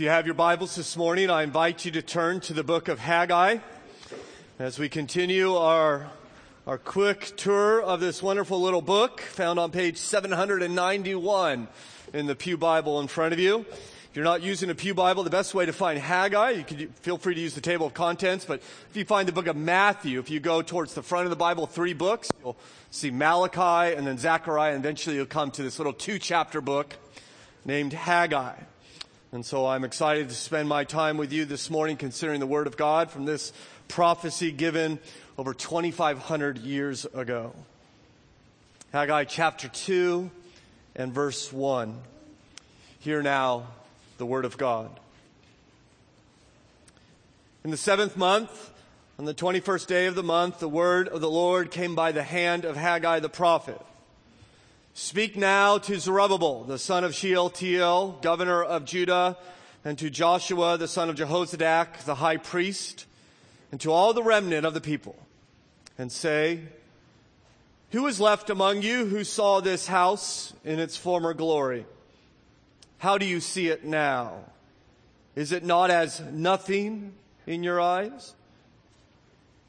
If you have your Bibles this morning, I invite you to turn to the book of Haggai as we continue our, our quick tour of this wonderful little book found on page 791 in the Pew Bible in front of you. If you're not using a Pew Bible, the best way to find Haggai, you can feel free to use the table of contents, but if you find the book of Matthew, if you go towards the front of the Bible, three books, you'll see Malachi and then Zechariah, and eventually you'll come to this little two chapter book named Haggai. And so I'm excited to spend my time with you this morning considering the Word of God from this prophecy given over 2,500 years ago. Haggai chapter 2 and verse 1. Hear now the Word of God. In the seventh month, on the 21st day of the month, the Word of the Lord came by the hand of Haggai the prophet. Speak now to Zerubbabel, the son of Shealtiel, governor of Judah, and to Joshua, the son of Jehozadak, the high priest, and to all the remnant of the people, and say, Who is left among you who saw this house in its former glory? How do you see it now? Is it not as nothing in your eyes?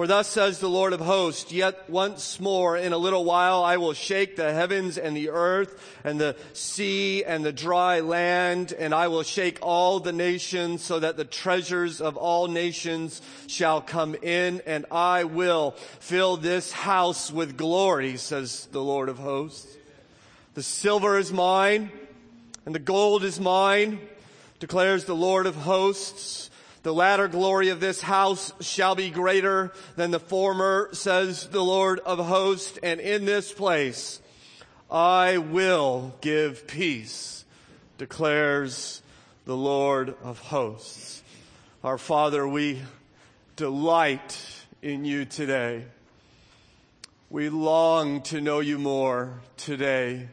For thus says the Lord of hosts, yet once more in a little while I will shake the heavens and the earth and the sea and the dry land, and I will shake all the nations so that the treasures of all nations shall come in, and I will fill this house with glory, says the Lord of hosts. The silver is mine and the gold is mine, declares the Lord of hosts. The latter glory of this house shall be greater than the former, says the Lord of hosts. And in this place I will give peace, declares the Lord of hosts. Our Father, we delight in you today. We long to know you more today.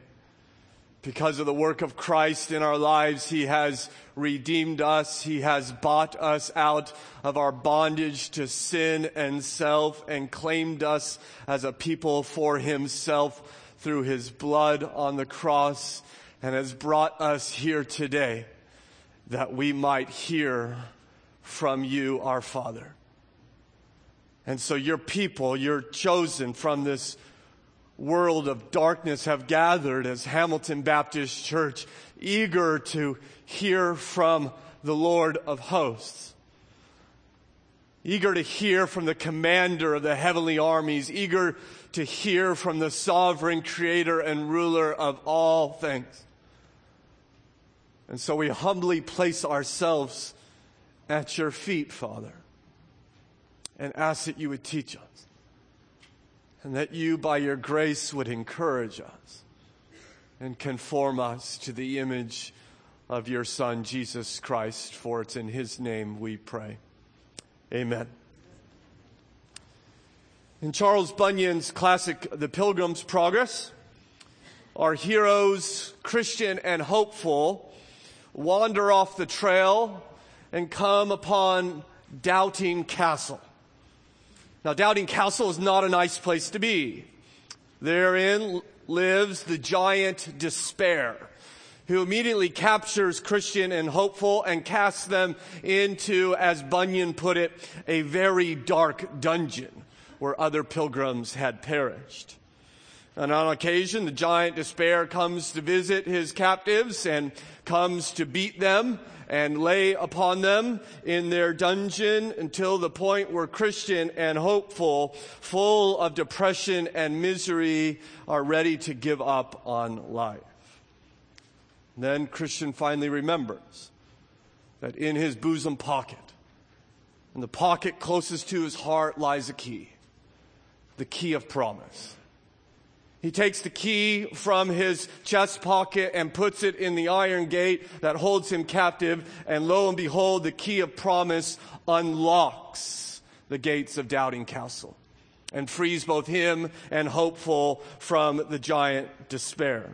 Because of the work of Christ in our lives, He has redeemed us. He has bought us out of our bondage to sin and self and claimed us as a people for Himself through His blood on the cross and has brought us here today that we might hear from you, our Father. And so your people, you're chosen from this world of darkness have gathered as Hamilton Baptist Church, eager to hear from the Lord of hosts. Eager to hear from the commander of the heavenly armies, eager to hear from the sovereign creator and ruler of all things. And so we humbly place ourselves at your feet, Father, and ask that you would teach us and that you, by your grace, would encourage us and conform us to the image of your Son, Jesus Christ, for it's in his name we pray. Amen. In Charles Bunyan's classic, The Pilgrim's Progress, our heroes, Christian and hopeful, wander off the trail and come upon Doubting Castle. Now, Doubting Castle is not a nice place to be. Therein lives the giant despair who immediately captures Christian and hopeful and casts them into, as Bunyan put it, a very dark dungeon where other pilgrims had perished. And on occasion, the giant despair comes to visit his captives and comes to beat them and lay upon them in their dungeon until the point where Christian and hopeful, full of depression and misery, are ready to give up on life. Then Christian finally remembers that in his bosom pocket, in the pocket closest to his heart, lies a key, the key of promise. He takes the key from his chest pocket and puts it in the iron gate that holds him captive. And lo and behold, the key of promise unlocks the gates of doubting castle and frees both him and hopeful from the giant despair.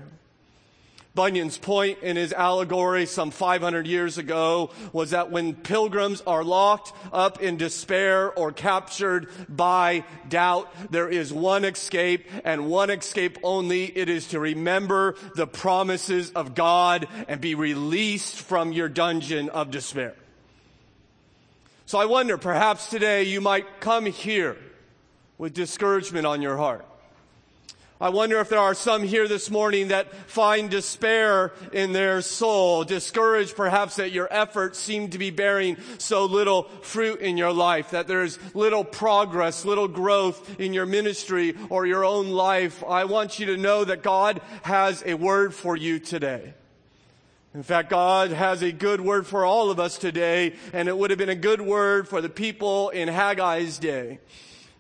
Bunyan's point in his allegory some 500 years ago was that when pilgrims are locked up in despair or captured by doubt, there is one escape and one escape only. It is to remember the promises of God and be released from your dungeon of despair. So I wonder, perhaps today you might come here with discouragement on your heart. I wonder if there are some here this morning that find despair in their soul, discouraged perhaps that your efforts seem to be bearing so little fruit in your life, that there's little progress, little growth in your ministry or your own life. I want you to know that God has a word for you today. In fact, God has a good word for all of us today, and it would have been a good word for the people in Haggai's day.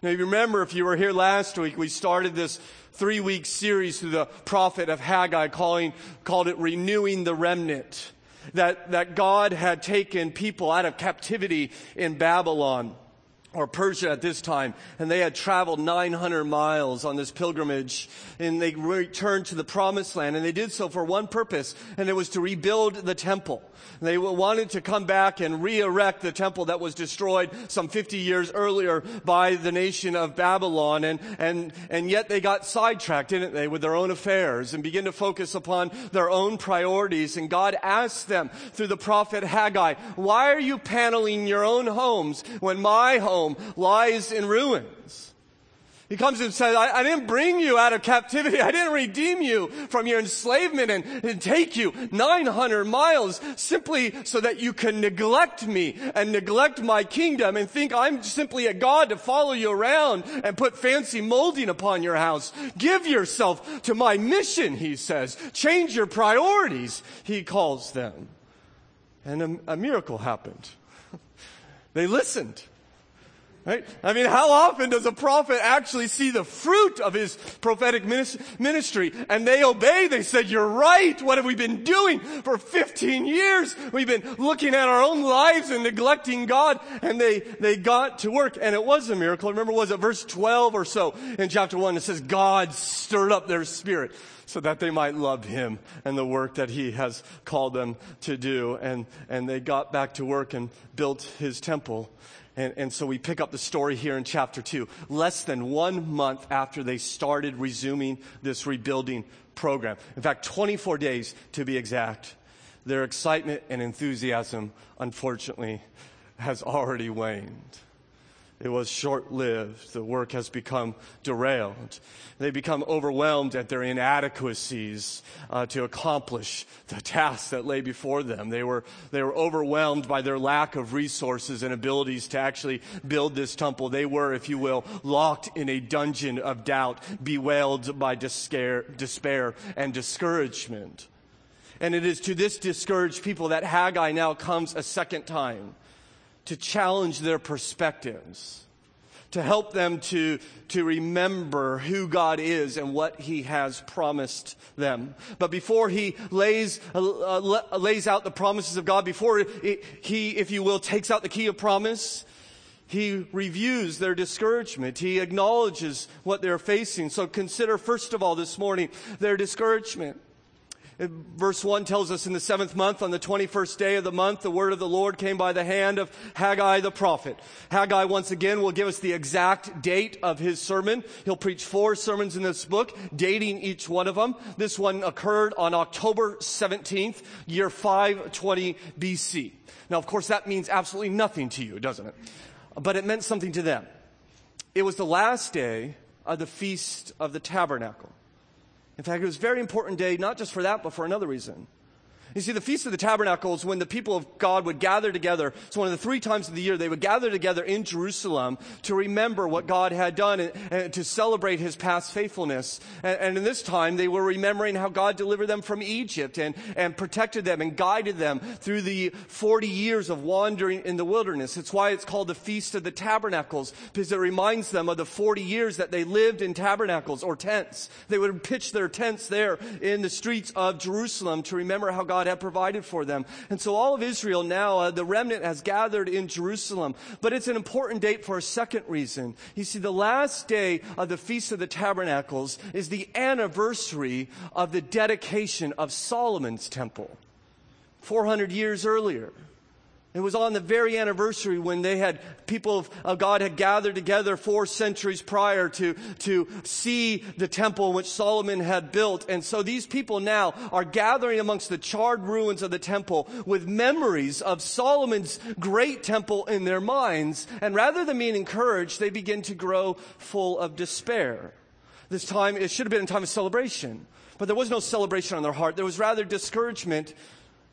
Now, you remember if you were here last week, we started this three week series through the prophet of Haggai calling, called it renewing the remnant. That, that God had taken people out of captivity in Babylon or Persia at this time, and they had traveled 900 miles on this pilgrimage, and they returned to the promised land, and they did so for one purpose, and it was to rebuild the temple. They wanted to come back and re-erect the temple that was destroyed some 50 years earlier by the nation of Babylon, and, and, and yet they got sidetracked, didn't they, with their own affairs, and begin to focus upon their own priorities, and God asked them through the prophet Haggai, why are you paneling your own homes when my home home lies in ruins. He comes and says, I, I, didn't bring you out of captivity. I didn't redeem you from your enslavement and, and take you 900 miles simply so that you can neglect me and neglect my kingdom and think I'm simply a God to follow you around and put fancy molding upon your house. Give yourself to my mission, he says. Change your priorities, he calls them. And a, a miracle happened. they listened. Right? I mean, how often does a prophet actually see the fruit of his prophetic ministry and they obey? They said, you're right. What have we been doing for 15 years? We've been looking at our own lives and neglecting God and they, they got to work and it was a miracle. Remember, was it verse 12 or so in chapter 1? It says, God stirred up their spirit so that they might love him and the work that he has called them to do. And, and they got back to work and built his temple. And, and, so we pick up the story here in chapter 2. Less than one month after they started resuming this rebuilding program. In fact, 24 days to be exact. Their excitement and enthusiasm, unfortunately, has already waned. It was short lived. The work has become derailed. They become overwhelmed at their inadequacies uh, to accomplish the tasks that lay before them. They were, they were overwhelmed by their lack of resources and abilities to actually build this temple. They were, if you will, locked in a dungeon of doubt, bewailed by despair, despair and discouragement. And it is to this discouraged people that Haggai now comes a second time to challenge their perspectives, to help them to, to remember who God is and what He has promised them. But before He lays, uh, uh, lays out the promises of God, before He, if you will, takes out the key of promise, he reviews their discouragement. He acknowledges what they're facing. So consider first of all this morning their discouragement. Verse 1 tells us in the seventh month, on the 21st day of the month, the word of the Lord came by the hand of Haggai the prophet. Haggai once again will give us the exact date of his sermon. He'll preach four sermons in this book, dating each one of them. This one occurred on October 17th, year 520 BC. Now, of course, that means absolutely nothing to you, doesn't it? But it meant something to them. It was the last day of the Feast of the Tabernacle. In fact, it was a very important day, not just for that, but for another reason. You see, the Feast of the Tabernacles, when the people of God would gather together, it's one of the three times of the year they would gather together in Jerusalem to remember what God had done and, and to celebrate his past faithfulness. And, and, in this time, they were remembering how God delivered them from Egypt and, and protected them and guided them through the 40 years of wandering in the wilderness. It's why it's called the Feast of the Tabernacles, because it reminds them of the 40 years that they lived in tabernacles or tents. They would pitch their tents there in the streets of Jerusalem to remember how God God had provided for them. And so all of Israel now, uh, the remnant has gathered in Jerusalem. But it's an important date for a second reason. You see, the last day of the Feast of the Tabernacles is the anniversary of the dedication of Solomon's temple. 400 years earlier. It was on the very anniversary when they had, people of, of, God had gathered together four centuries prior to, to see the temple which Solomon had built. And so these people now are gathering amongst the charred ruins of the temple with memories of Solomon's great temple in their minds. And rather than being encouraged, they begin to grow full of despair. This time, it should have been a time of celebration. But there was no celebration on their heart. There was rather discouragement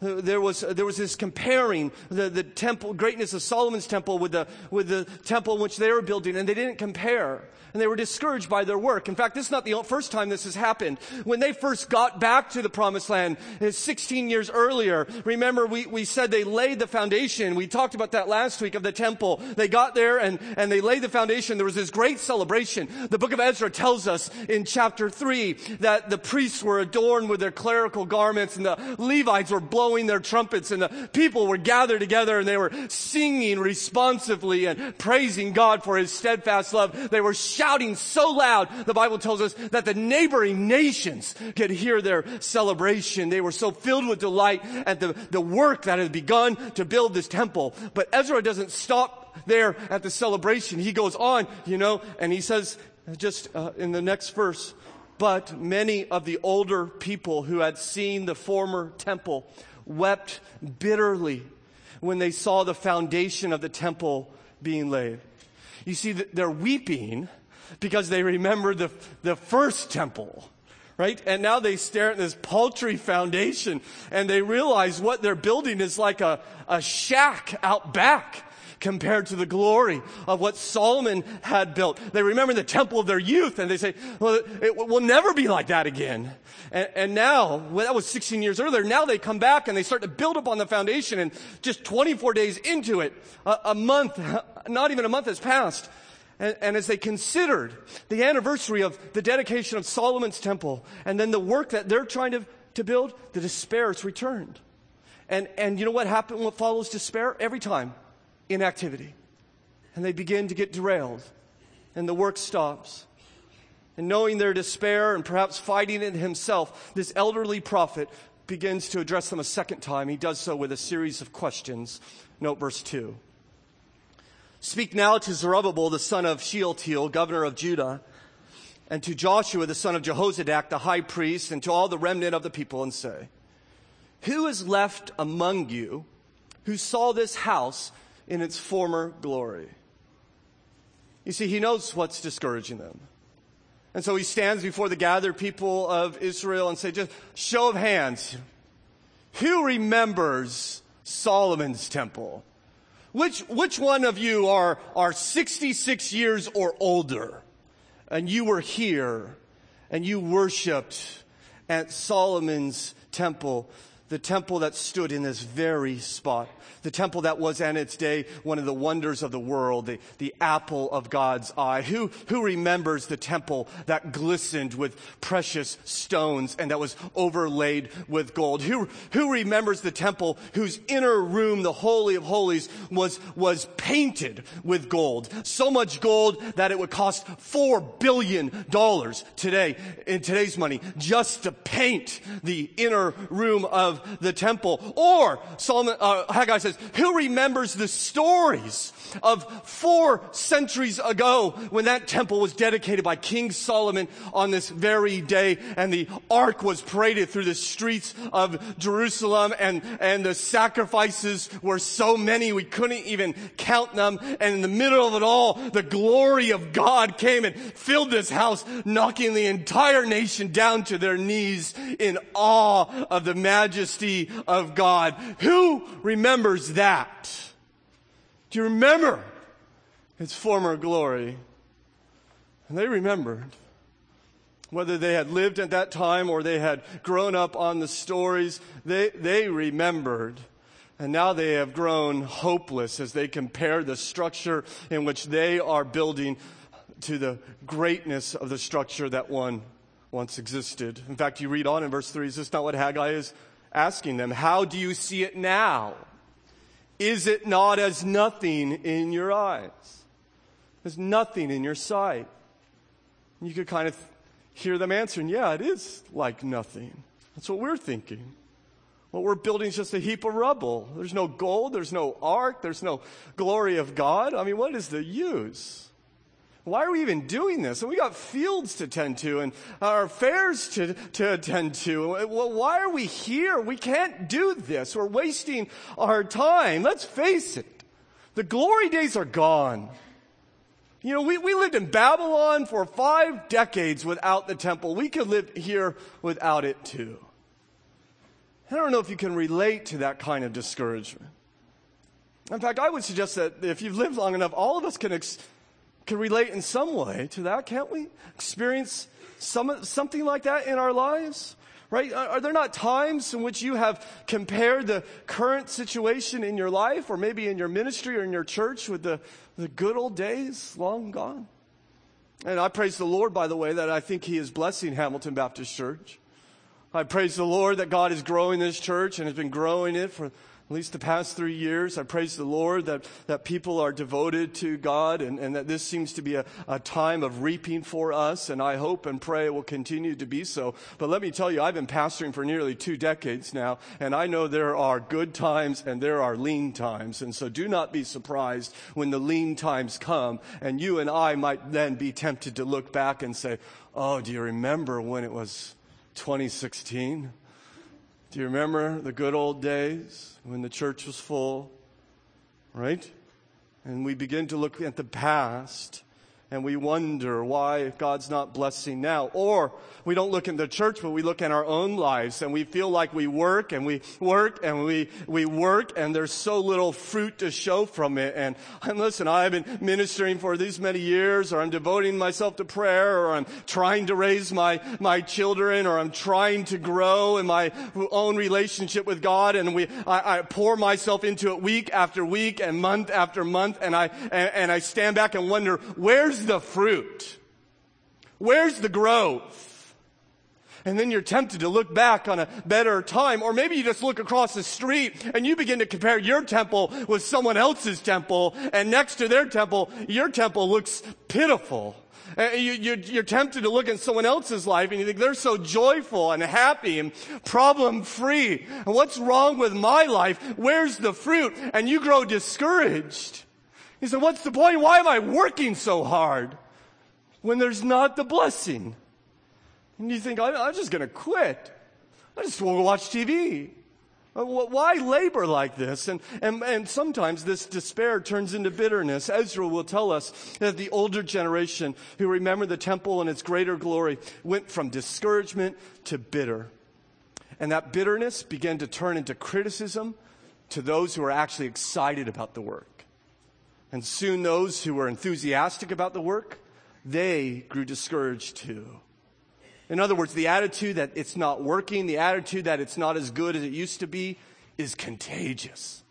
there was, there was this comparing the, the temple, greatness of Solomon's temple with the, with the temple which they were building, and they didn't compare and they were discouraged by their work. In fact, this is not the first time this has happened. When they first got back to the promised land, uh, 16 years earlier, remember we, we said they laid the foundation. We talked about that last week of the temple. They got there and, and they laid the foundation. There was this great celebration. The book of Ezra tells us in chapter 3 that the priests were adorned with their clerical garments and the Levites were blowing their trumpets and the people were gathered together and they were singing responsively and praising God for his steadfast love. They were shouting so loud, the Bible tells us that the neighboring nations could hear their celebration. They were so filled with delight at the, the work that had begun to build this temple. But Ezra doesn't stop there at the celebration. He goes on, you know, and he says, just uh, in the next verse, but many of the older people who had seen the former temple wept bitterly when they saw the foundation of the temple being laid. You see, they're weeping because they remember the, the first temple. Right? And now they stare at this paltry foundation and they realize what they're building is like a, a shack out back compared to the glory of what Solomon had built. They remember the temple of their youth and they say, well, it will never be like that again. And, and now, well, that was 16 years earlier, now they come back and they start to build upon the foundation and just 24 days into it, a, a month, not even a month has passed and, and, as they considered the anniversary of the dedication of Solomon's temple and then the work that they're trying to, to build, the despair has returned. And, and you know what happened? What follows despair? Every time, inactivity. And they begin to get derailed, and the work stops. And knowing their despair and perhaps fighting it himself, this elderly prophet begins to address them a second time. He does so with a series of questions. Note verse 2. Speak now to Zerubbabel, the son of Shealtiel, governor of Judah, and to Joshua, the son of Jehozadak, the high priest, and to all the remnant of the people, and say, Who is left among you who saw this house in its former glory? You see, he knows what's discouraging them. And so he stands before the gathered people of Israel and says, just show of hands. Who remembers Solomon's temple? Which, which one of you are, are 66 years or older and you were here and you worshiped at Solomon's temple, the temple that stood in this very spot? the temple that was in its day one of the wonders of the world, the, the apple of God's eye. Who, who remembers the temple that glistened with precious stones and that was overlaid with gold? Who, who remembers the temple whose inner room, the Holy of Holies, was, was painted with gold? So much gold that it would cost four billion dollars today, in today's money, just to paint the inner room of the temple. Or Solomon, uh, Haggai says, who remembers the stories of four centuries ago when that temple was dedicated by King Solomon on this very day and the ark was paraded through the streets of Jerusalem and, and the sacrifices were so many we couldn't even count them. And in the middle of it all, the glory of God came and filled this house, knocking the entire nation down to their knees in awe of the majesty majesty of God. Who remembers that? Do you remember its former glory? And they remembered. Whether they had lived at that time or they had grown up on the stories, they, they remembered. And now they have grown hopeless as they compare the structure in which they are building to the greatness of the structure that one once existed. In fact, you read on in verse 3, is this not what Haggai is asking them? How do you see it now? Is it not as nothing in your eyes? As nothing in your sight? You could kind of hear them answering, yeah, it is like nothing. That's what we're thinking. What we're building is just a heap of rubble. There's no gold, there's no ark, there's no glory of God. I mean, what is the use? Why are we even doing this? And we got fields to tend to and our affairs to, to attend to. Well, why are we here? We can't do this. We're wasting our time. Let's face it. The glory days are gone. You know, we, we lived in Babylon for five decades without the temple. We could live here without it too. I don't know if you can relate to that kind of discouragement. In fact, I would suggest that if you've lived long enough, all of us can ex- can relate in some way to that, can't we? Experience some, something like that in our lives? Right? Are, there not times in which you have compared the current situation in your life or maybe in your ministry or in your church with the, the good old days long gone? And I praise the Lord, by the way, that I think He is blessing Hamilton Baptist Church. I praise the Lord that God is growing this church and has been growing it for at least the past three years. I praise the Lord that, that people are devoted to God and, and that this seems to be a, a time of reaping for us. And I hope and pray it will continue to be so. But let me tell you, I've been pastoring for nearly two decades now, and I know there are good times and there are lean times. And so do not be surprised when the lean times come and you and I might then be tempted to look back and say, Oh, do you remember when it was 2016? Do you remember the good old days when the church was full? Right? And we begin to look at the past and we wonder why God's not blessing now. Or we don't look in the church, but we look in our own lives and we feel like we work and we work and we, we work and there's so little fruit to show from it. And, and listen, I've been ministering for these many years or I'm devoting myself to prayer or I'm trying to raise my, my children or I'm trying to grow in my own relationship with God and we, I, I pour myself into it week after week and month after month and I, and, and I stand back and wonder, where's the fruit? Where's the growth? And then you're tempted to look back on a better time, or maybe you just look across the street and you begin to compare your temple with someone else's temple, and next to their temple, your temple looks pitiful. And You, are tempted to look at someone else's life and you think they're so joyful and happy and problem free. And what's wrong with my life? Where's the fruit? And you grow discouraged. He said, what's the point? Why am I working so hard when there's not the blessing? And you think, I'm just going to quit. I just want to watch TV. Uh, why labor like this? And, and, and sometimes this despair turns into bitterness. Ezra will tell us that the older generation who remember the temple and its greater glory went from discouragement to bitter. And that bitterness began to turn into criticism to those who are actually excited about the work. And soon those who were enthusiastic about the work, they grew discouraged too. In other words, the attitude that it's not working, the attitude that it's not as good as it used to be is contagious.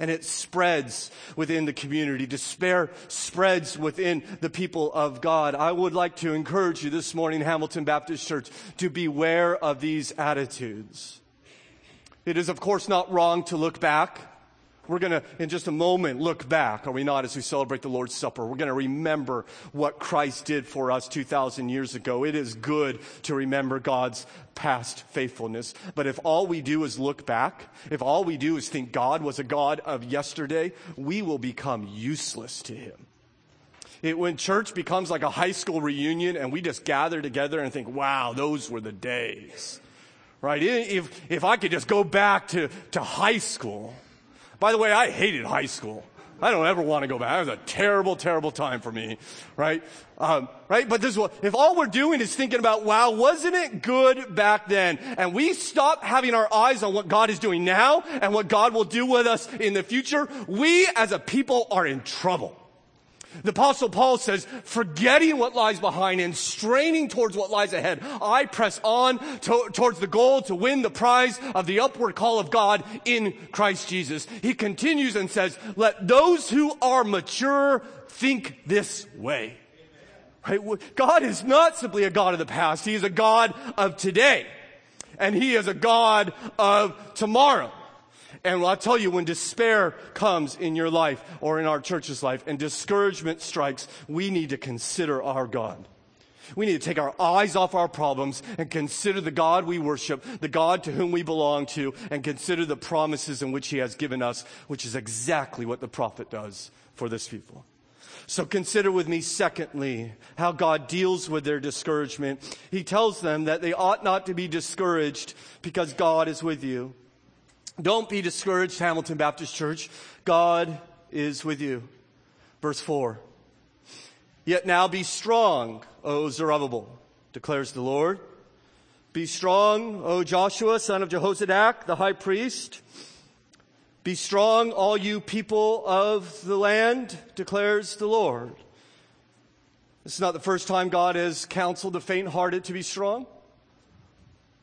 And it spreads within the community. Despair spreads within the people of God. I would like to encourage you this morning, Hamilton Baptist Church, to beware of these attitudes. It is, of course, not wrong to look back we're going to, in just a moment, look back, are we not, as we celebrate the Lord's Supper? We're going to remember what Christ did for us 2,000 years ago. It is good to remember God's past faithfulness. But if all we do is look back, if all we do is think God was a God of yesterday, we will become useless to Him. It, when church becomes like a high school reunion and we just gather together and think, wow, those were the days. Right? If, if I could just go back to, to high school, by the way, I hated high school. I don't ever want to go back. That was a terrible, terrible time for me, right? Um, right? But this is what, if all we're doing is thinking about, wow, wasn't it good back then? And we stop having our eyes on what God is doing now and what God will do with us in the future, we as a people are in trouble. The apostle Paul says, forgetting what lies behind and straining towards what lies ahead, I press on to, towards the goal to win the prize of the upward call of God in Christ Jesus. He continues and says, let those who are mature think this way. Right? God is not simply a God of the past. He is a God of today. And He is a God of tomorrow. And I'll tell you, when despair comes in your life or in our church's life and discouragement strikes, we need to consider our God. We need to take our eyes off our problems and consider the God we worship, the God to whom we belong to, and consider the promises in which He has given us, which is exactly what the prophet does for this people. So consider with me, secondly, how God deals with their discouragement. He tells them that they ought not to be discouraged because God is with you. Don't be discouraged, Hamilton Baptist Church. God is with you. Verse 4. Yet now be strong, O Zerubbabel, declares the Lord. Be strong, O Joshua, son of Jehozadak, the high priest. Be strong, all you people of the land, declares the Lord. This is not the first time God has counseled the faint hearted to be strong.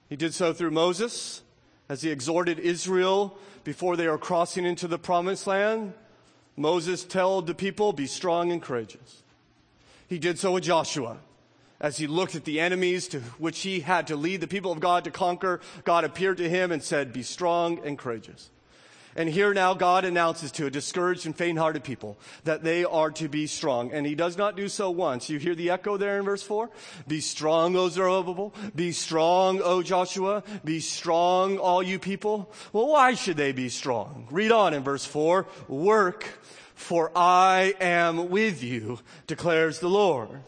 He did so through Moses as he exhorted Israel before they are crossing into the promised land. Moses told the people, be strong and courageous. He did so with Joshua. As he looked at the enemies to which he had to lead the people of God to conquer, God appeared to him and said, be strong and courageous. And here now God announces to a discouraged and faint-hearted people that they are to be strong. And he does not do so once. You hear the echo there in verse 4? Be strong, O Zerubbabel. Be strong, O Joshua. Be strong, all you people. Well, why should they be strong? Read on in verse 4. Work, for I am with you, declares the Lord.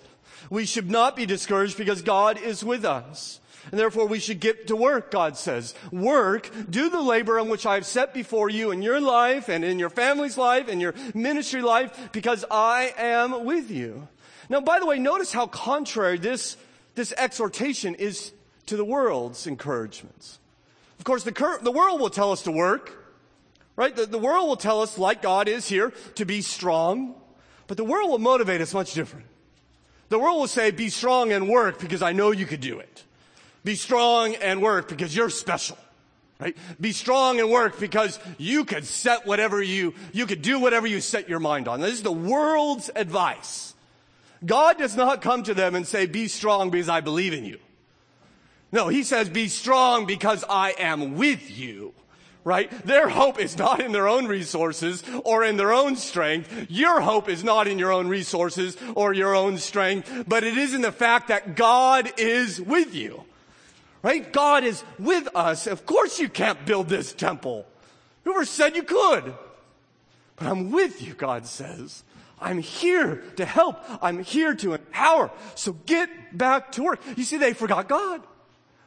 We should not be discouraged because God is with us. And therefore we should get to work, God says. Work, do the labor on which I have set before you in your life and in your family's life and your ministry life because I am with you. Now, by the way, notice how contrary this, this exhortation is to the world's encouragements. Of course, the, cur- the world will tell us to work, right? The, the world will tell us, like God is here, to be strong, but the world will motivate us much different. The world will say, be strong and work because I know you could do it. Be strong and work because you're special. Right? Be strong and work because you could set whatever you, you could do whatever you set your mind on. This is the world's advice. God does not come to them and say, be strong because I believe in you. No, he says, be strong because I am with you. Right? Their hope is not in their own resources or in their own strength. Your hope is not in your own resources or your own strength, but it is in the fact that God is with you. Right? God is with us. Of course you can't build this temple. Whoever said you could? But I'm with you, God says. I'm here to help. I'm here to empower. So get back to work. You see, they forgot God.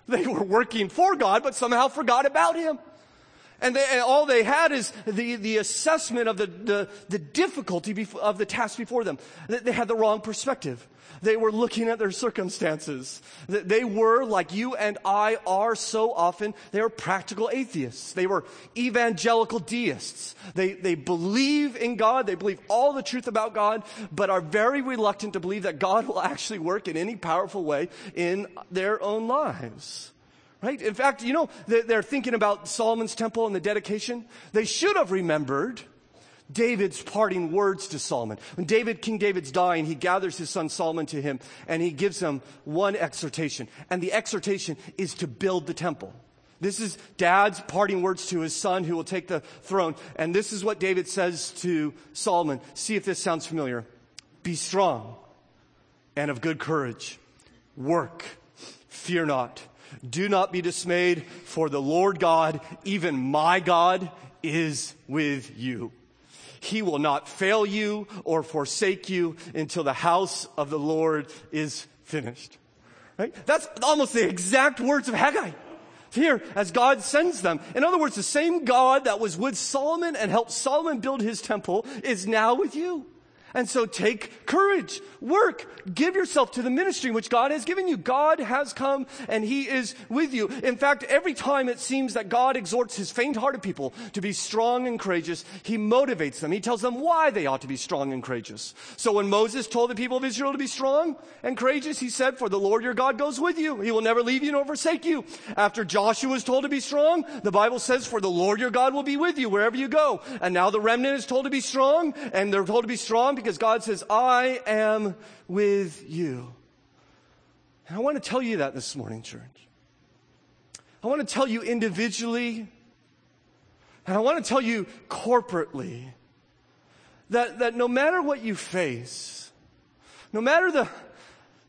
They were working for God, but somehow forgot about Him. And, they, and all they had is the, the assessment of the, the, the difficulty of the task before them. They had the wrong perspective. They were looking at their circumstances. They were, like you and I are so often, they were practical atheists. They were evangelical deists. They, they believe in God. They believe all the truth about God, but are very reluctant to believe that God will actually work in any powerful way in their own lives. Right? In fact, you know, they're thinking about Solomon's temple and the dedication. They should have remembered David's parting words to Solomon. When David, King David's dying, he gathers his son Solomon to him and he gives him one exhortation. And the exhortation is to build the temple. This is dad's parting words to his son who will take the throne. And this is what David says to Solomon. See if this sounds familiar. Be strong and of good courage. Work. Fear not. Do not be dismayed, for the Lord God, even my God, is with you. He will not fail you or forsake you until the house of the Lord is finished. Right? That's almost the exact words of Haggai. Here, as God sends them. In other words, the same God that was with Solomon and helped Solomon build his temple is now with you. And so take courage, work, give yourself to the ministry which God has given you. God has come and He is with you. In fact, every time it seems that God exhorts His faint-hearted people to be strong and courageous, He motivates them. He tells them why they ought to be strong and courageous. So when Moses told the people of Israel to be strong and courageous, He said, for the Lord your God goes with you. He will never leave you nor forsake you. After Joshua was told to be strong, the Bible says, for the Lord your God will be with you wherever you go. And now the remnant is told to be strong and they're told to be strong because God says, I am with you. And I want to tell you that this morning, church. I want to tell you individually, and I want to tell you corporately, that, that no matter what you face, no matter the,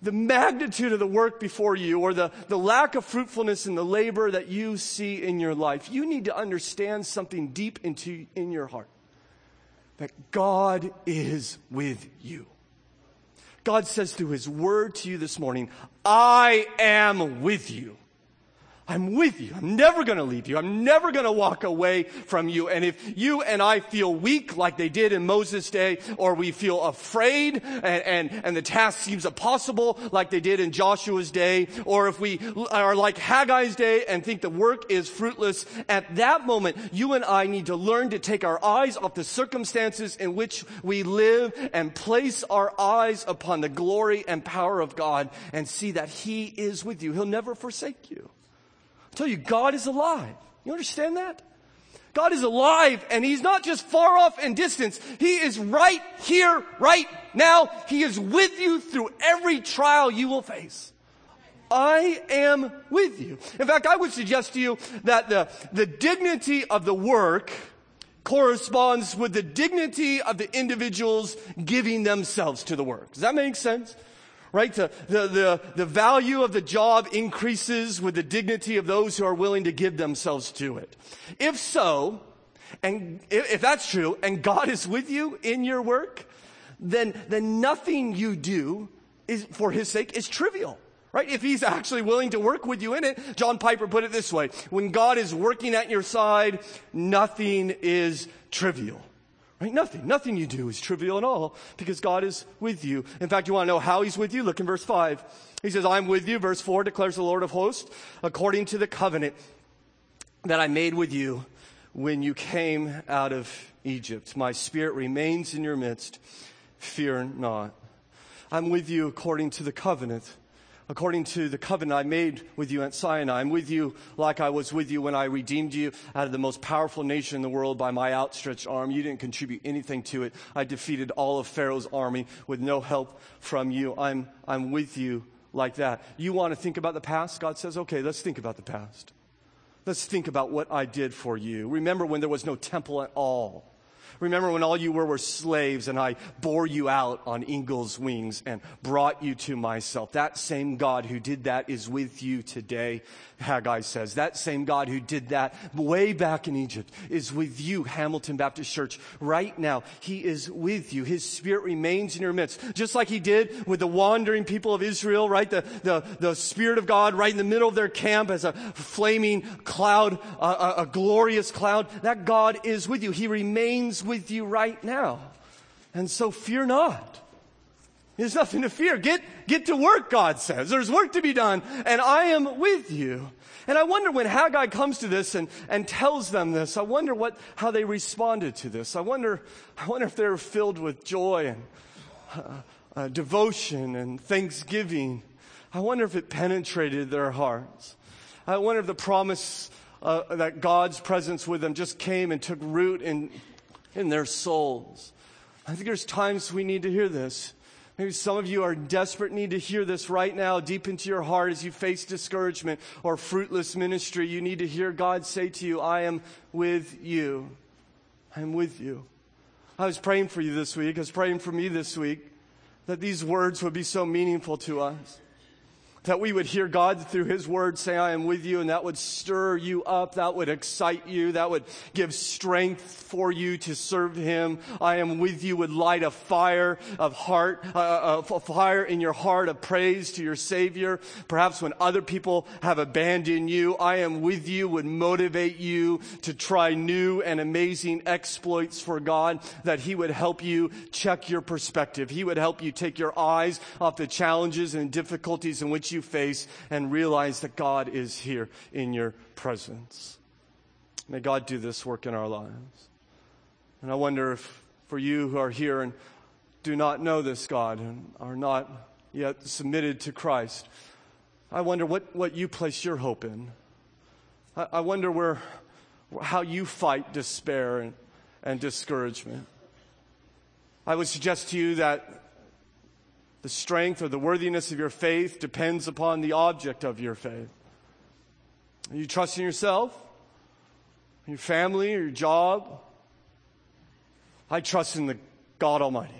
the magnitude of the work before you or the, the lack of fruitfulness in the labor that you see in your life, you need to understand something deep into in your heart that God is with you. God says through his word to you this morning, I am with you. I'm with you. I'm never going to leave you. I'm never going to walk away from you. And if you and I feel weak like they did in Moses' day, or we feel afraid and, and, and the task seems impossible like they did in Joshua's day, or if we are like Haggai's day and think the work is fruitless, at that moment, you and I need to learn to take our eyes off the circumstances in which we live and place our eyes upon the glory and power of God and see that He is with you. He'll never forsake you. I tell you, God is alive. You understand that? God is alive and He's not just far off in distance. He is right here, right now. He is with you through every trial you will face. I am with you. In fact, I would suggest to you that the, the dignity of the work corresponds with the dignity of the individuals giving themselves to the work. Does that make sense? Right? The, the, the, the, value of the job increases with the dignity of those who are willing to give themselves to it. If so, and if that's true, and God is with you in your work, then, then nothing you do is, for his sake is trivial. Right? If he's actually willing to work with you in it, John Piper put it this way. When God is working at your side, nothing is trivial. Right? Nothing. Nothing you do is trivial at all because God is with you. In fact, you want to know how He's with you? Look in verse 5. He says, I'm with you. Verse 4 declares the Lord of hosts, according to the covenant that I made with you when you came out of Egypt. My spirit remains in your midst. Fear not. I'm with you according to the covenant according to the covenant I made with you at Sinai. I'm with you like I was with you when I redeemed you out of the most powerful nation in the world by my outstretched arm. You didn't contribute anything to it. I defeated all of Pharaoh's army with no help from you. I'm, I'm with you like that. You want to think about the past? God says, okay, let's think about the past. Let's think about what I did for you. Remember when there was no temple at all. Remember when all you were were slaves and I bore you out on eagle's wings and brought you to myself. That same God who did that is with you today, Haggai says. That same God who did that way back in Egypt is with you, Hamilton Baptist Church, right now. He is with you. His spirit remains in your midst. Just like he did with the wandering people of Israel, right? The, the, the spirit of God right in the middle of their camp as a flaming cloud, a, a glorious cloud. That God is with you. He remains with you right now. And so fear not. There's nothing to fear. Get, get to work, God says. There's work to be done, and I am with you. And I wonder when Haggai comes to this and, and tells them this, I wonder what, how they responded to this. I wonder, I wonder if they were filled with joy and uh, uh, devotion and thanksgiving. I wonder if it penetrated their hearts. I wonder if the promise uh, that God's presence with them just came and took root in in their souls. I think there's times we need to hear this. Maybe some of you are desperate need to hear this right now, deep into your heart as you face discouragement or fruitless ministry. You need to hear God say to you, I am with you. I am with you. I was praying for you this week. I was praying for me this week that these words would be so meaningful to us. That we would hear God through His Word say, I am with you, and that would stir you up, that would excite you, that would give strength for you to serve Him. I am with you would light a fire of heart, uh, a fire in your heart of praise to your Savior. Perhaps when other people have abandoned you, I am with you would motivate you to try new and amazing exploits for God, that He would help you check your perspective. He would help you take your eyes off the challenges and difficulties in which you face and realize that God is here in your presence. May God do this work in our lives. And I wonder if for you who are here and do not know this God and are not yet submitted to Christ, I wonder what, what you place your hope in. I, I wonder where, how you fight despair and, and discouragement. I would suggest to you that the strength or the worthiness of your faith depends upon the object of your faith. Are you trusting yourself, your family, or your job? I trust in the God Almighty.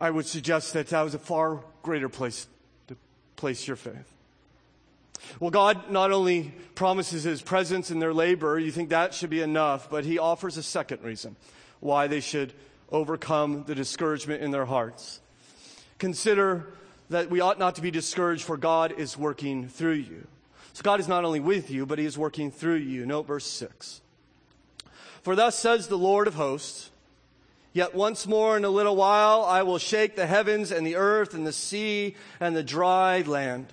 I would suggest that that was a far greater place to place your faith. Well, God not only promises His presence in their labor, you think that should be enough, but He offers a second reason why they should overcome the discouragement in their hearts. Consider that we ought not to be discouraged, for God is working through you. So God is not only with you, but He is working through you. Note verse 6. For thus says the Lord of hosts, Yet once more in a little while I will shake the heavens and the earth and the sea and the dry land.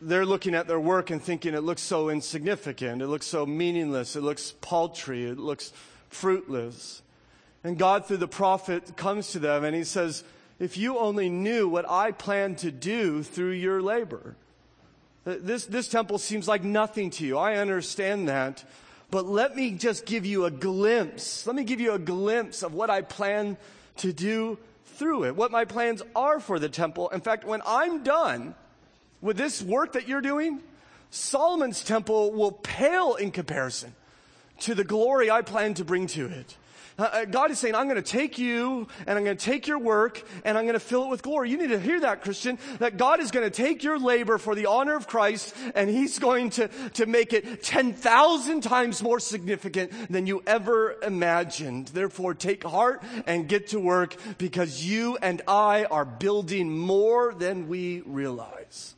they're looking at their work and thinking it looks so insignificant, it looks so meaningless, it looks paltry, it looks fruitless. And God, through the prophet, comes to them and he says, If you only knew what I plan to do through your labor, uh, this, this temple seems like nothing to you. I understand that. But let me just give you a glimpse. Let me give you a glimpse of what I plan to do through it, what my plans are for the temple. In fact, when I'm done, with this work that you're doing, Solomon's temple will pale in comparison to the glory I plan to bring to it. Uh, uh God is saying, I'm going to take you and I'm going to take your work and I'm going to fill it with glory. You need to hear that, Christian, that God is going to take your labor for the honor of Christ and He's going to, to make it 10,000 times more significant than you ever imagined. Therefore, take heart and get to work because you and I are building more than we realize.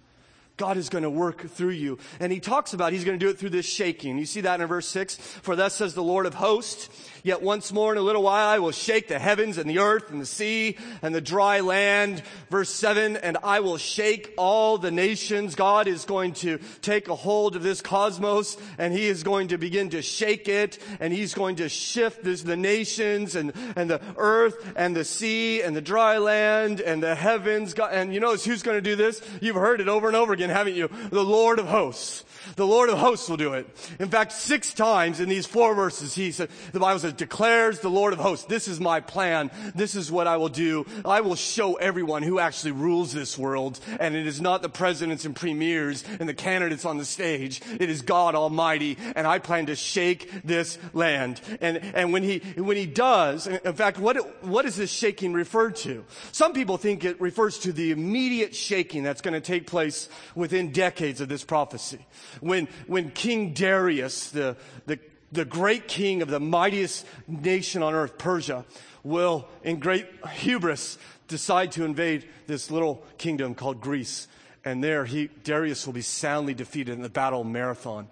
God is going to work through you. And he talks about he's going to do it through this shaking. You see that in verse 6? For thus says the Lord of hosts, Yet once more in a little while I will shake the heavens and the earth and the sea and the dry land. Verse 7, and I will shake all the nations. God is going to take a hold of this cosmos and he is going to begin to shake it and he's going to shift this, the nations and, and the earth and the sea and the dry land and the heavens. God, and you know who's going to do this? You've heard it over and over again, haven't you? The Lord of hosts. The Lord of hosts will do it. In fact, six times in these four verses, he said, the Bible says, declares the Lord of hosts, this is my plan. This is what I will do. I will show everyone who actually rules this world. And it is not the presidents and premiers and the candidates on the stage. It is God Almighty. And I plan to shake this land. And, and when he, when he does, in fact, what, what is this shaking referred to? Some people think it refers to the immediate shaking that's going to take place within decades of this prophecy. When, when King Darius, the, the, the great king of the mightiest nation on earth, Persia, will, in great hubris, decide to invade this little kingdom called Greece. And there, he, Darius will be soundly defeated in the Battle of Marathon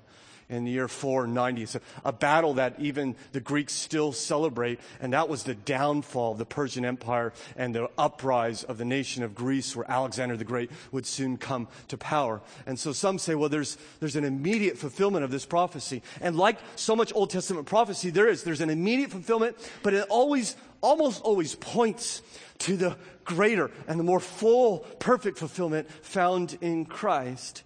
in the year 490. It's a, a, battle that even the Greeks still celebrate, and that was the downfall of the Persian Empire and the uprise of the nation of Greece, where Alexander the Great would soon come to power. And so some say, well, there's, there's an immediate fulfillment of this prophecy. And like so much Old Testament prophecy, there is. There's an immediate fulfillment, but it always, almost always points to the greater and the more full, perfect fulfillment found in Christ.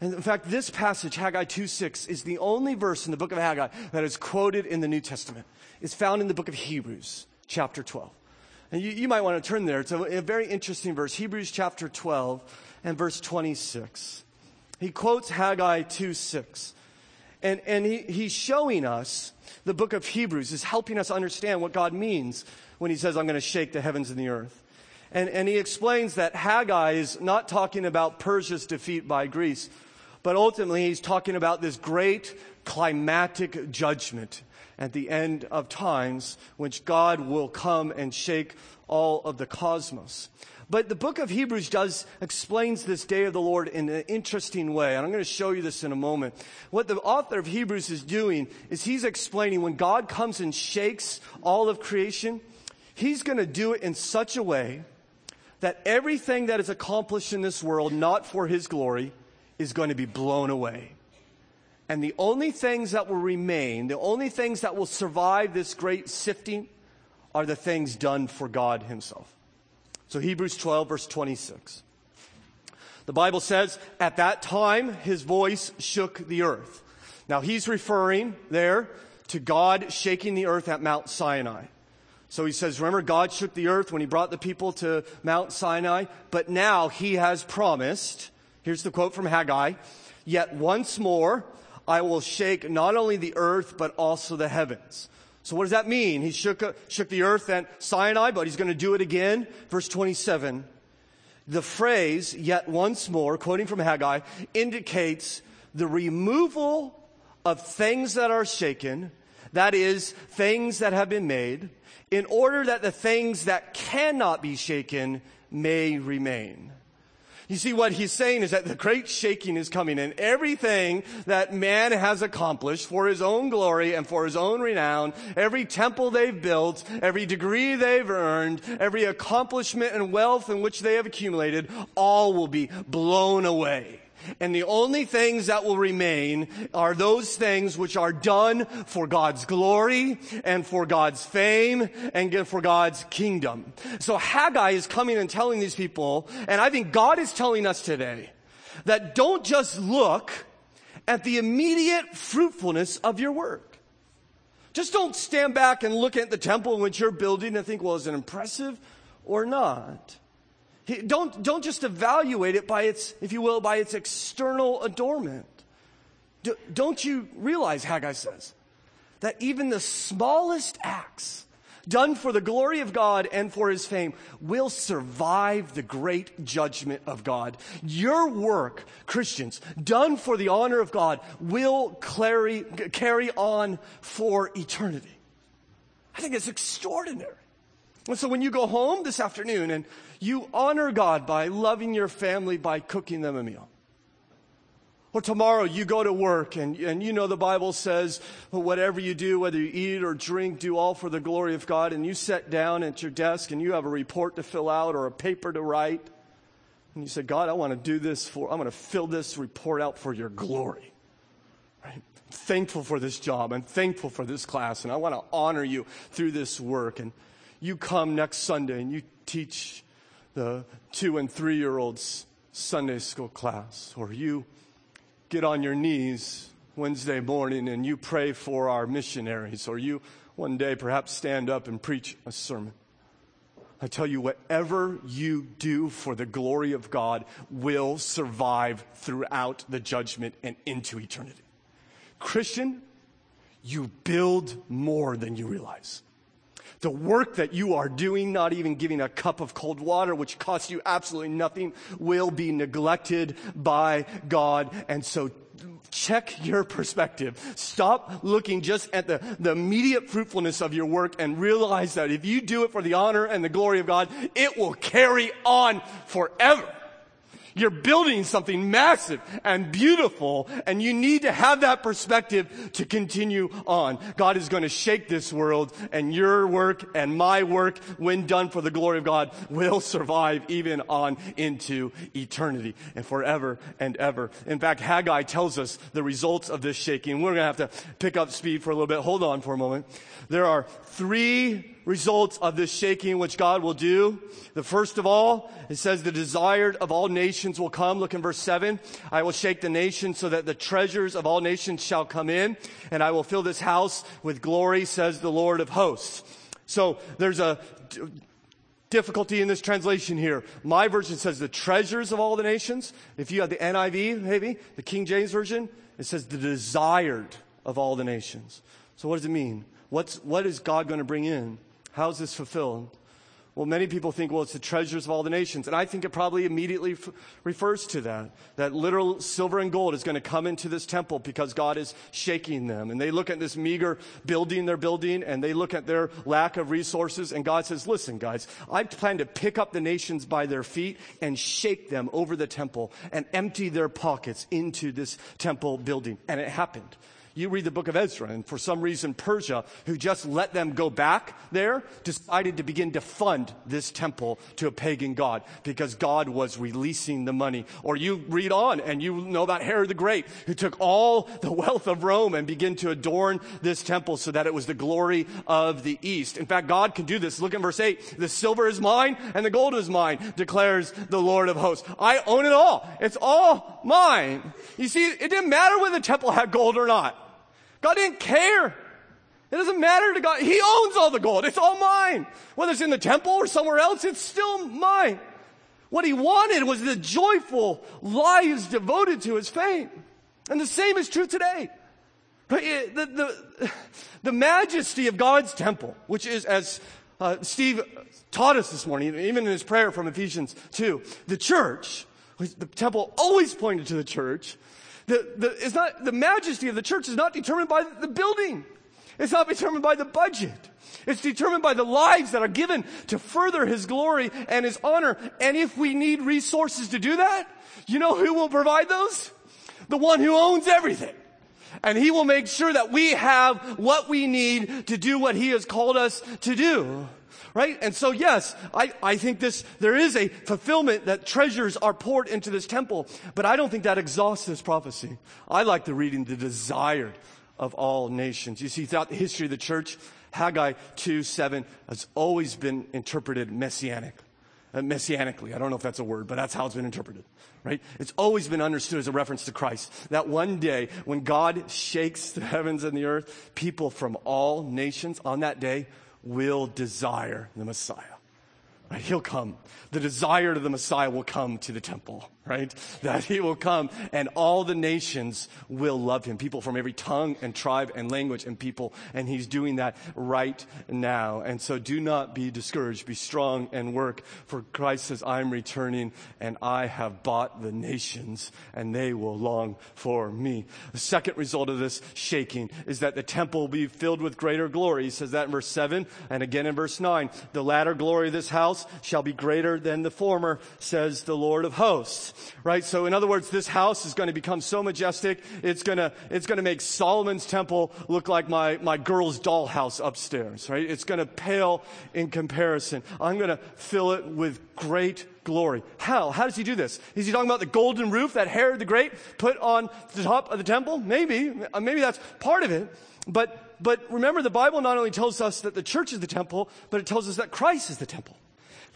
And in fact, this passage, Haggai 2 6, is the only verse in the book of Haggai that is quoted in the New Testament. It's found in the book of Hebrews, chapter 12. And you, you might want to turn there. It's a, a very interesting verse. Hebrews chapter 12 and verse 26. He quotes Haggai 2 6. And, and he, he's showing us the book of Hebrews is helping us understand what God means when he says, I'm going to shake the heavens and the earth. And, and he explains that Haggai is not talking about Persia's defeat by Greece, but ultimately he's talking about this great climatic judgment at the end of times, which God will come and shake all of the cosmos. But the book of Hebrews does explains this day of the Lord in an interesting way. And I'm going to show you this in a moment. What the author of Hebrews is doing is he's explaining when God comes and shakes all of creation, he's going to do it in such a way that everything that is accomplished in this world, not for his glory, is going to be blown away. And the only things that will remain, the only things that will survive this great sifting are the things done for God himself. So Hebrews 12 verse 26. The Bible says, at that time, his voice shook the earth. Now he's referring there to God shaking the earth at Mount Sinai. So he says, remember God shook the earth when he brought the people to Mount Sinai, but now he has promised, here's the quote from Haggai, yet once more I will shake not only the earth, but also the heavens. So what does that mean? He shook, shook the earth at Sinai, but he's going to do it again. Verse 27. The phrase, yet once more, quoting from Haggai, indicates the removal of things that are shaken, that is, things that have been made, in order that the things that cannot be shaken may remain. You see, what he's saying is that the great shaking is coming and everything that man has accomplished for his own glory and for his own renown, every temple they've built, every degree they've earned, every accomplishment and wealth in which they have accumulated, all will be blown away. And the only things that will remain are those things which are done for God's glory and for God's fame and for God's kingdom. So Haggai is coming and telling these people, and I think God is telling us today, that don't just look at the immediate fruitfulness of your work. Just don't stand back and look at the temple which you're building and think, well, is it impressive or not? Don't, don't just evaluate it by its, if you will, by its external adornment. Don't you realize, Haggai says, that even the smallest acts done for the glory of God and for his fame will survive the great judgment of God. Your work, Christians, done for the honor of God will carry, carry on for eternity. I think it's extraordinary. And so when you go home this afternoon and you honor God by loving your family by cooking them a meal. Or tomorrow you go to work and, and you know the Bible says whatever you do, whether you eat or drink, do all for the glory of God. And you sit down at your desk and you have a report to fill out or a paper to write. And you say, God, I want to do this for, I'm going to fill this report out for your glory. Right? Thankful for this job. I'm thankful for this class. And I want to honor you through this work. And you come next Sunday and you teach the two and three year olds Sunday school class, or you get on your knees Wednesday morning and you pray for our missionaries, or you one day perhaps stand up and preach a sermon. I tell you, whatever you do for the glory of God will survive throughout the judgment and into eternity. Christian, you build more than you realize. The work that you are doing, not even giving a cup of cold water, which costs you absolutely nothing, will be neglected by God. And so check your perspective. Stop looking just at the, the immediate fruitfulness of your work and realize that if you do it for the honor and the glory of God, it will carry on forever. You're building something massive and beautiful, and you need to have that perspective to continue on. God is going to shake this world, and your work and my work, when done for the glory of God, will survive even on into eternity and forever and ever. In fact, Haggai tells us the results of this shaking. We're going to have to pick up speed for a little bit. Hold on for a moment. There are three results of this shaking which God will do. The first of all, it says the desired of all nations will come. Look in verse 7. I will shake the nations so that the treasures of all nations shall come in, and I will fill this house with glory, says the Lord of hosts. So there's a difficulty in this translation here. My version says the treasures of all the nations. If you have the NIV, maybe, the King James Version, it says the desired of all the nations. So what does it mean? What's, what is God going to bring in? How is this fulfilled? Well, many people think, well, it's the treasures of all the nations. And I think it probably immediately f- refers to that. That literal silver and gold is going to come into this temple because God is shaking them. And they look at this meager building they're building and they look at their lack of resources. And God says, listen, guys, I plan to pick up the nations by their feet and shake them over the temple and empty their pockets into this temple building. And it happened. You read the book of Ezra, and for some reason, Persia, who just let them go back there, decided to begin to fund this temple to a pagan god because God was releasing the money. Or you read on, and you know about Herod the Great, who took all the wealth of Rome and began to adorn this temple so that it was the glory of the East. In fact, God can do this. Look in verse 8. The silver is mine, and the gold is mine, declares the Lord of hosts. I own it all. It's all mine. You see, it didn't matter whether the temple had gold or not. God didn't care. It doesn't matter to God. He owns all the gold. It's all mine. Whether it's in the temple or somewhere else, it's still mine. What he wanted was the joyful lives devoted to his fame. And the same is true today. The, the, the majesty of God's temple, which is, as uh, Steve taught us this morning, even in his prayer from Ephesians 2, the church, the temple always pointed to the church, the, the, it's not, the majesty of the church is not determined by the building. It's not determined by the budget. It's determined by the lives that are given to further His glory and His honor. And if we need resources to do that, you know who will provide those? The one who owns everything. And He will make sure that we have what we need to do what He has called us to do right? And so yes, I, I think this, there is a fulfillment that treasures are poured into this temple, but I don't think that exhausts this prophecy. I like the reading, the desired of all nations. You see, throughout the history of the church, Haggai 2, 7 has always been interpreted messianic. Uh, messianically. I don't know if that's a word, but that's how it's been interpreted, right? It's always been understood as a reference to Christ. That one day, when God shakes the heavens and the earth, people from all nations on that day will desire the Messiah. Right? He'll come. The desire to the Messiah will come to the temple, right? That he will come and all the nations will love him. People from every tongue and tribe and language and people. And he's doing that right now. And so do not be discouraged. Be strong and work. For Christ says, I'm returning and I have bought the nations and they will long for me. The second result of this shaking is that the temple will be filled with greater glory. He says that in verse 7 and again in verse 9. The latter glory of this house house shall be greater than the former, says the Lord of hosts. Right? So in other words, this house is going to become so majestic, it's going to, it's going to make Solomon's temple look like my, my girl's dollhouse upstairs, right? It's going to pale in comparison. I'm going to fill it with great glory. How? How does he do this? Is he talking about the golden roof that Herod the Great put on the top of the temple? Maybe. Uh, maybe that's part of it. But, but remember, the Bible not only tells us that the church is the temple, but it tells us that Christ is the temple.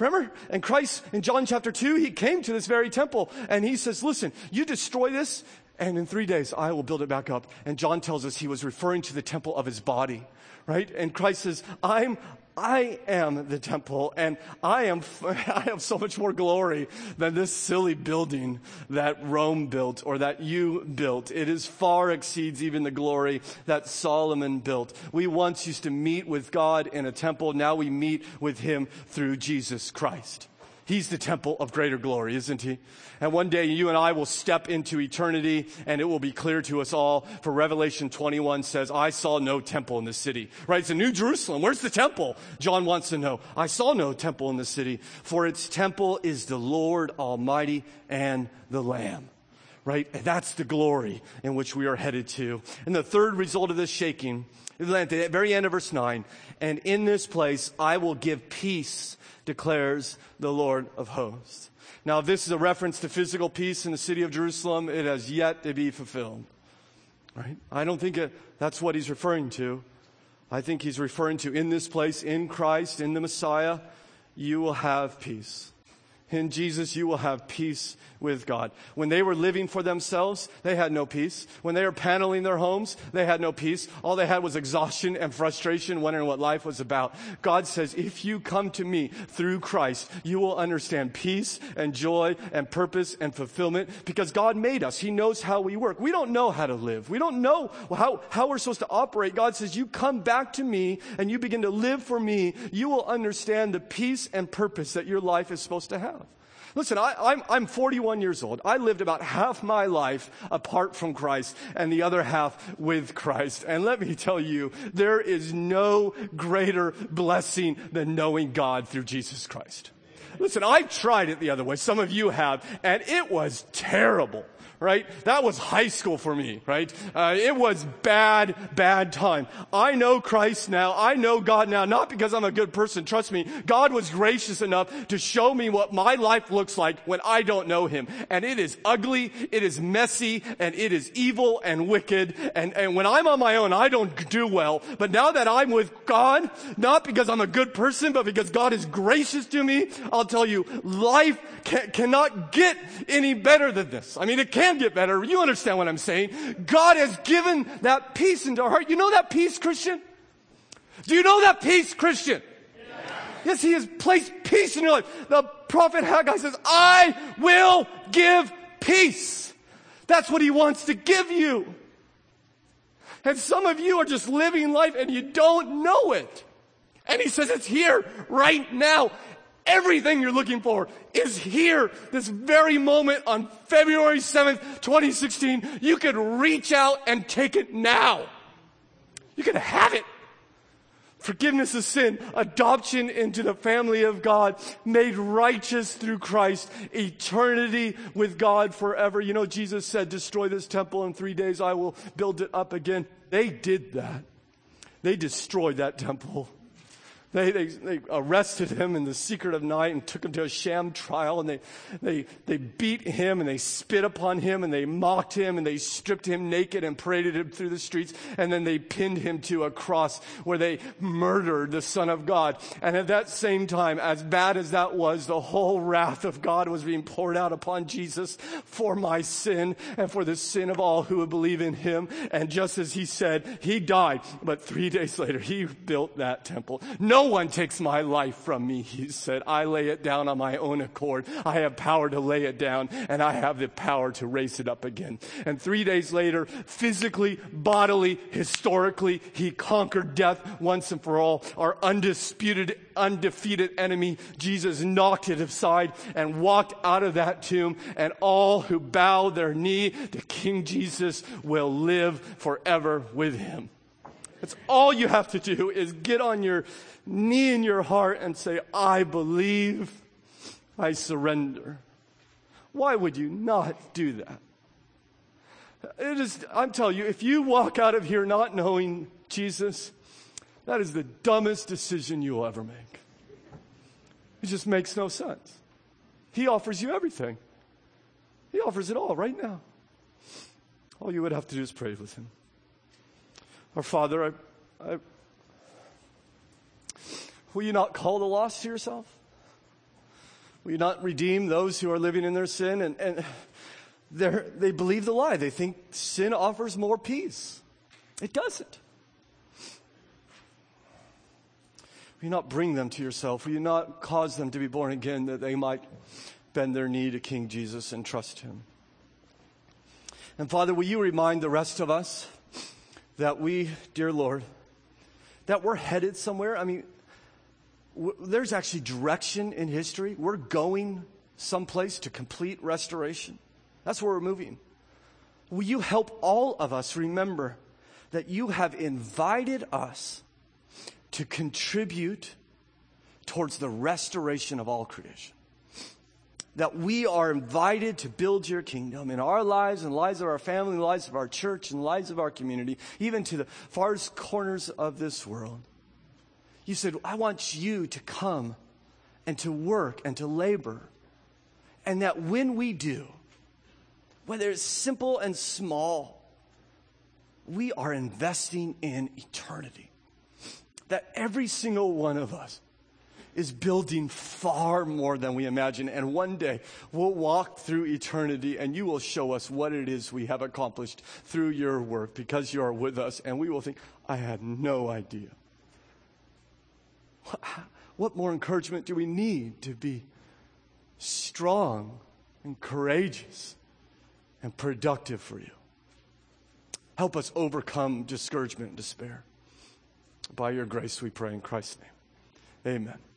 Remember? And Christ in John chapter 2, he came to this very temple and he says, listen, you destroy this and in three days I will build it back up. And John tells us he was referring to the temple of his body, right? And Christ says, I'm, I am the temple and I am, I have so much more glory than this silly building that Rome built or that you built. It is far exceeds even the glory that Solomon built. We once used to meet with God in a temple. Now we meet with him through Jesus Christ. He's the temple of greater glory, isn't he? And one day you and I will step into eternity and it will be clear to us all. For Revelation 21 says, I saw no temple in the city. Right? It's a New Jerusalem. Where's the temple? John wants to know. I saw no temple in the city, for its temple is the Lord Almighty and the Lamb right? That's the glory in which we are headed to. And the third result of this shaking at the very end of verse 9. And in this place I will give peace declares the Lord of hosts. Now, if this is a reference to physical peace in the city of Jerusalem, it has yet to be fulfilled. Right? I don't think that's what he's referring to. I think he's referring to in this place, in Christ, in the Messiah, you will have peace. In Jesus, you will have peace with God. When they were living for themselves, they had no peace. When they were paneling their homes, they had no peace. All they had was exhaustion and frustration, wondering what life was about. God says, if you come to me through Christ, you will understand peace and joy and purpose and fulfillment because God made us. He knows how we work. We don't know how to live. We don't know how, how we're supposed to operate. God says, you come back to me and you begin to live for me. You will understand the peace and purpose that your life is supposed to have. Listen, I, I'm, I'm 41 years old. I lived about half my life apart from Christ and the other half with Christ. And let me tell you, there is no greater blessing than knowing God through Jesus Christ. Listen, I've tried it the other way. Some of you have, and it was terrible right? That was high school for me, right? Uh, it was bad, bad time. I know Christ now. I know God now, not because I'm a good person. Trust me, God was gracious enough to show me what my life looks like when I don't know Him. And it is ugly, it is messy, and it is evil and wicked. And, and when I'm on my own, I don't do well. But now that I'm with God, not because I'm a good person, but because God is gracious to me, I'll tell you, life can, cannot get any better than this. I mean, it can't can get better. You understand what I'm saying? God has given that peace into our heart. You know that peace, Christian? Do you know that peace, Christian? Yes, He has placed peace in your life. The prophet Haggai says, I will give peace. That's what He wants to give you. And some of you are just living life and you don't know it. And He says it's here right now. Everything you're looking for is here this very moment on February 7th, 2016. You could reach out and take it now. You can have it. Forgiveness of sin, adoption into the family of God, made righteous through Christ, eternity with God forever. You know, Jesus said, destroy this temple in three days, I will build it up again. They did that. They destroyed that temple. They, they, they, arrested him in the secret of night and took him to a sham trial and they, they, they beat him and they spit upon him and they mocked him and they stripped him naked and paraded him through the streets and then they pinned him to a cross where they murdered the son of God. And at that same time, as bad as that was, the whole wrath of God was being poured out upon Jesus for my sin and for the sin of all who would believe in him. And just as he said, he died, but three days later, he built that temple. No no one takes my life from me, he said. I lay it down on my own accord. I have power to lay it down and I have the power to raise it up again. And three days later, physically, bodily, historically, he conquered death once and for all. Our undisputed, undefeated enemy, Jesus knocked it aside and walked out of that tomb and all who bow their knee to King Jesus will live forever with him. That's all you have to do is get on your knee in your heart and say, I believe, I surrender. Why would you not do that? It is, I'm telling you, if you walk out of here not knowing Jesus, that is the dumbest decision you'll ever make. It just makes no sense. He offers you everything. He offers it all right now. All you would have to do is pray with him. Our Father, I, I Will you not call the lost to yourself? Will you not redeem those who are living in their sin and, and they believe the lie? They think sin offers more peace. It doesn't. Will you not bring them to yourself? Will you not cause them to be born again that they might bend their knee to King Jesus and trust him? And Father, will you remind the rest of us that we, dear Lord, that we're headed somewhere? I mean, there's actually direction in history. We're going someplace to complete restoration. That's where we're moving. Will you help all of us remember that you have invited us to contribute towards the restoration of all creation? That we are invited to build your kingdom in our lives and lives of our family, lives of our church, and lives of our community, even to the farthest corners of this world. You said, I want you to come and to work and to labor. And that when we do, whether it's simple and small, we are investing in eternity. that every single one of us is building far more than we imagine. And one day we'll walk through eternity and you will show us what it is we have accomplished through your work because you are with us. And we will think, I had no idea. What more encouragement do we need to be strong and courageous and productive for you? Help us overcome discouragement and despair. By your grace, we pray in Christ's name. Amen.